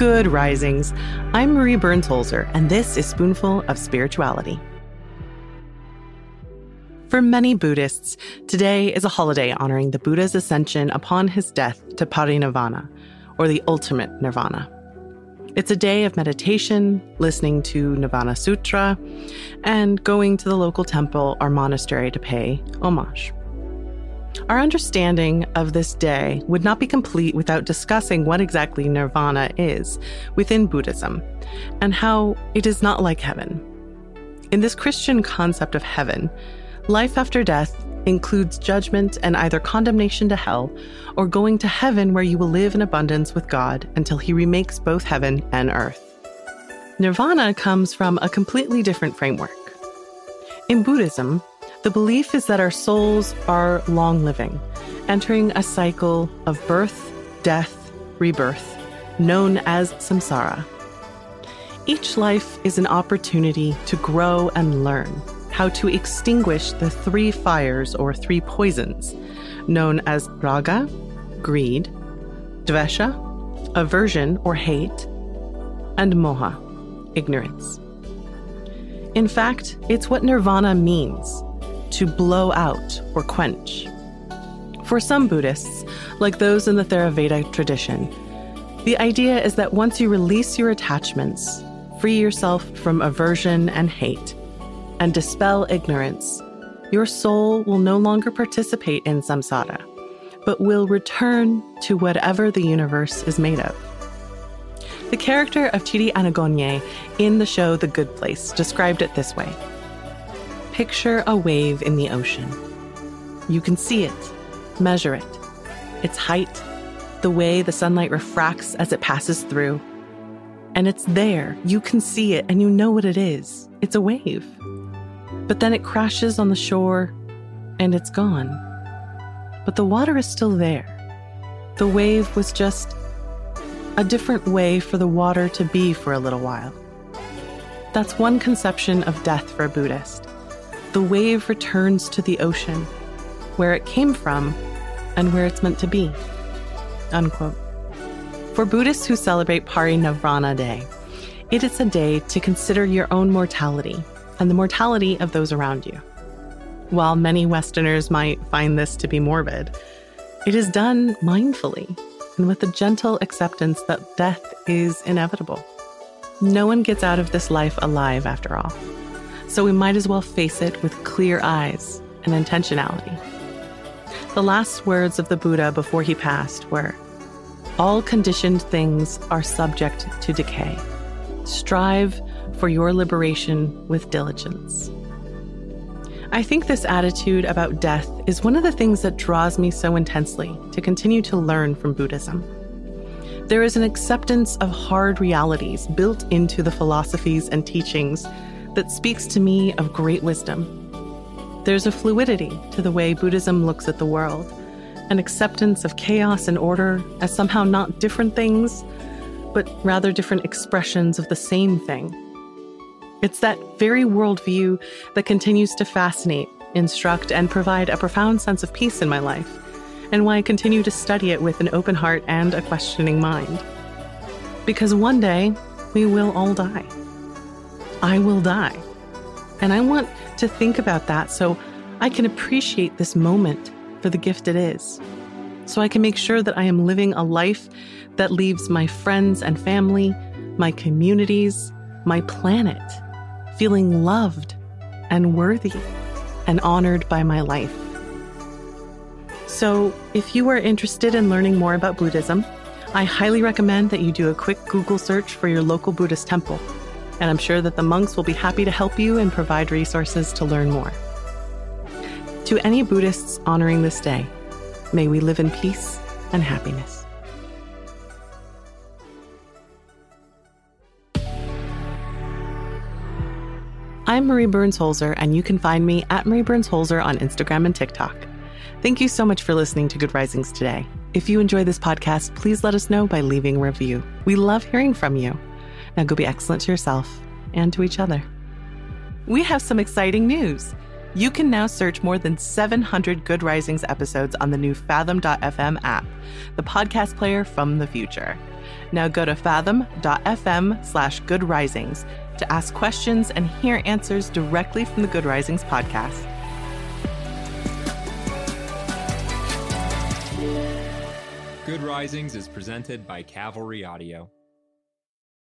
Good risings. I'm Marie Burns Holzer, and this is Spoonful of Spirituality. For many Buddhists, today is a holiday honoring the Buddha's ascension upon his death to parinirvana, or the ultimate nirvana. It's a day of meditation, listening to Nirvana Sutra, and going to the local temple or monastery to pay homage. Our understanding of this day would not be complete without discussing what exactly nirvana is within Buddhism and how it is not like heaven. In this Christian concept of heaven, life after death includes judgment and either condemnation to hell or going to heaven where you will live in abundance with God until He remakes both heaven and earth. Nirvana comes from a completely different framework. In Buddhism, the belief is that our souls are long living, entering a cycle of birth, death, rebirth, known as samsara. Each life is an opportunity to grow and learn how to extinguish the three fires or three poisons known as raga, greed, dvesha, aversion or hate, and moha, ignorance. In fact, it's what nirvana means to blow out or quench. For some Buddhists, like those in the Theravada tradition, the idea is that once you release your attachments, free yourself from aversion and hate, and dispel ignorance, your soul will no longer participate in samsara, but will return to whatever the universe is made of. The character of Chidi Anagonye in the show The Good Place described it this way Picture a wave in the ocean. You can see it, measure it, its height, the way the sunlight refracts as it passes through. And it's there. You can see it and you know what it is. It's a wave. But then it crashes on the shore and it's gone. But the water is still there. The wave was just a different way for the water to be for a little while. That's one conception of death for a Buddhist the wave returns to the ocean, where it came from and where it's meant to be. Unquote. For Buddhists who celebrate Parinirvana Day, it is a day to consider your own mortality and the mortality of those around you. While many Westerners might find this to be morbid, it is done mindfully and with a gentle acceptance that death is inevitable. No one gets out of this life alive, after all so we might as well face it with clear eyes and intentionality. The last words of the Buddha before he passed were All conditioned things are subject to decay. Strive for your liberation with diligence. I think this attitude about death is one of the things that draws me so intensely to continue to learn from Buddhism. There is an acceptance of hard realities built into the philosophies and teachings that speaks to me of great wisdom. There's a fluidity to the way Buddhism looks at the world, an acceptance of chaos and order as somehow not different things, but rather different expressions of the same thing. It's that very worldview that continues to fascinate, instruct, and provide a profound sense of peace in my life, and why I continue to study it with an open heart and a questioning mind. Because one day, we will all die. I will die. And I want to think about that so I can appreciate this moment for the gift it is. So I can make sure that I am living a life that leaves my friends and family, my communities, my planet feeling loved and worthy and honored by my life. So, if you are interested in learning more about Buddhism, I highly recommend that you do a quick Google search for your local Buddhist temple and I'm sure that the monks will be happy to help you and provide resources to learn more. To any Buddhists honoring this day, may we live in peace and happiness. I'm Marie Burns Holzer, and you can find me at Marie Burns Holzer on Instagram and TikTok. Thank you so much for listening to Good Risings today. If you enjoy this podcast, please let us know by leaving a review. We love hearing from you. Now go be excellent to yourself and to each other. We have some exciting news. You can now search more than 700 Good Risings episodes on the new Fathom.fm app, the podcast player from the future. Now go to fathom.fm slash good risings to ask questions and hear answers directly from the Good Risings podcast. Good Risings is presented by Cavalry Audio.